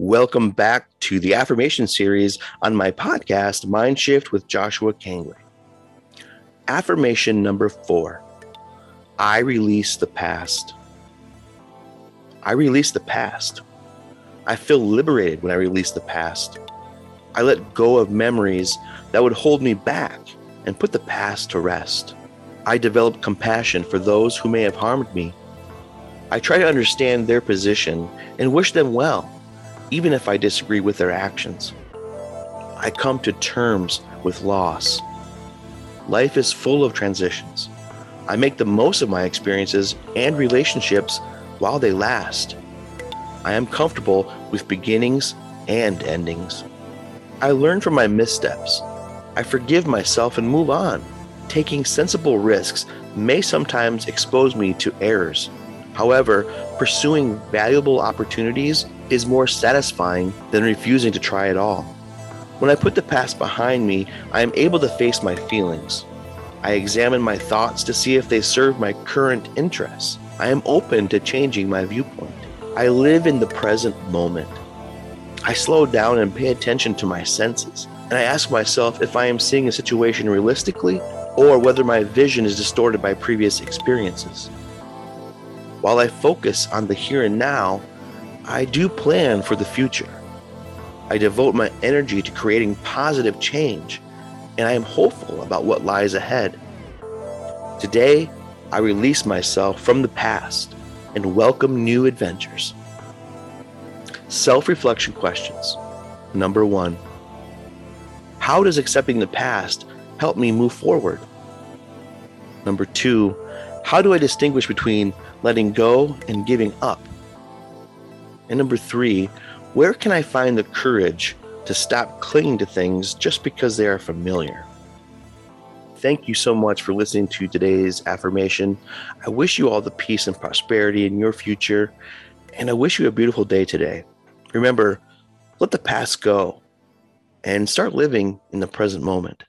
Welcome back to the affirmation series on my podcast, Mind Shift with Joshua Kangway. Affirmation number four I release the past. I release the past. I feel liberated when I release the past. I let go of memories that would hold me back and put the past to rest. I develop compassion for those who may have harmed me. I try to understand their position and wish them well even if I disagree with their actions. I come to terms with loss. Life is full of transitions. I make the most of my experiences and relationships while they last. I am comfortable with beginnings and endings. I learn from my missteps. I forgive myself and move on. Taking sensible risks may sometimes expose me to errors. However, pursuing valuable opportunities is more satisfying than refusing to try at all. When I put the past behind me, I am able to face my feelings. I examine my thoughts to see if they serve my current interests. I am open to changing my viewpoint. I live in the present moment. I slow down and pay attention to my senses, and I ask myself if I am seeing a situation realistically or whether my vision is distorted by previous experiences. While I focus on the here and now, I do plan for the future. I devote my energy to creating positive change, and I am hopeful about what lies ahead. Today, I release myself from the past and welcome new adventures. Self reflection questions. Number one How does accepting the past help me move forward? Number two, how do I distinguish between letting go and giving up? And number three, where can I find the courage to stop clinging to things just because they are familiar? Thank you so much for listening to today's affirmation. I wish you all the peace and prosperity in your future, and I wish you a beautiful day today. Remember, let the past go and start living in the present moment.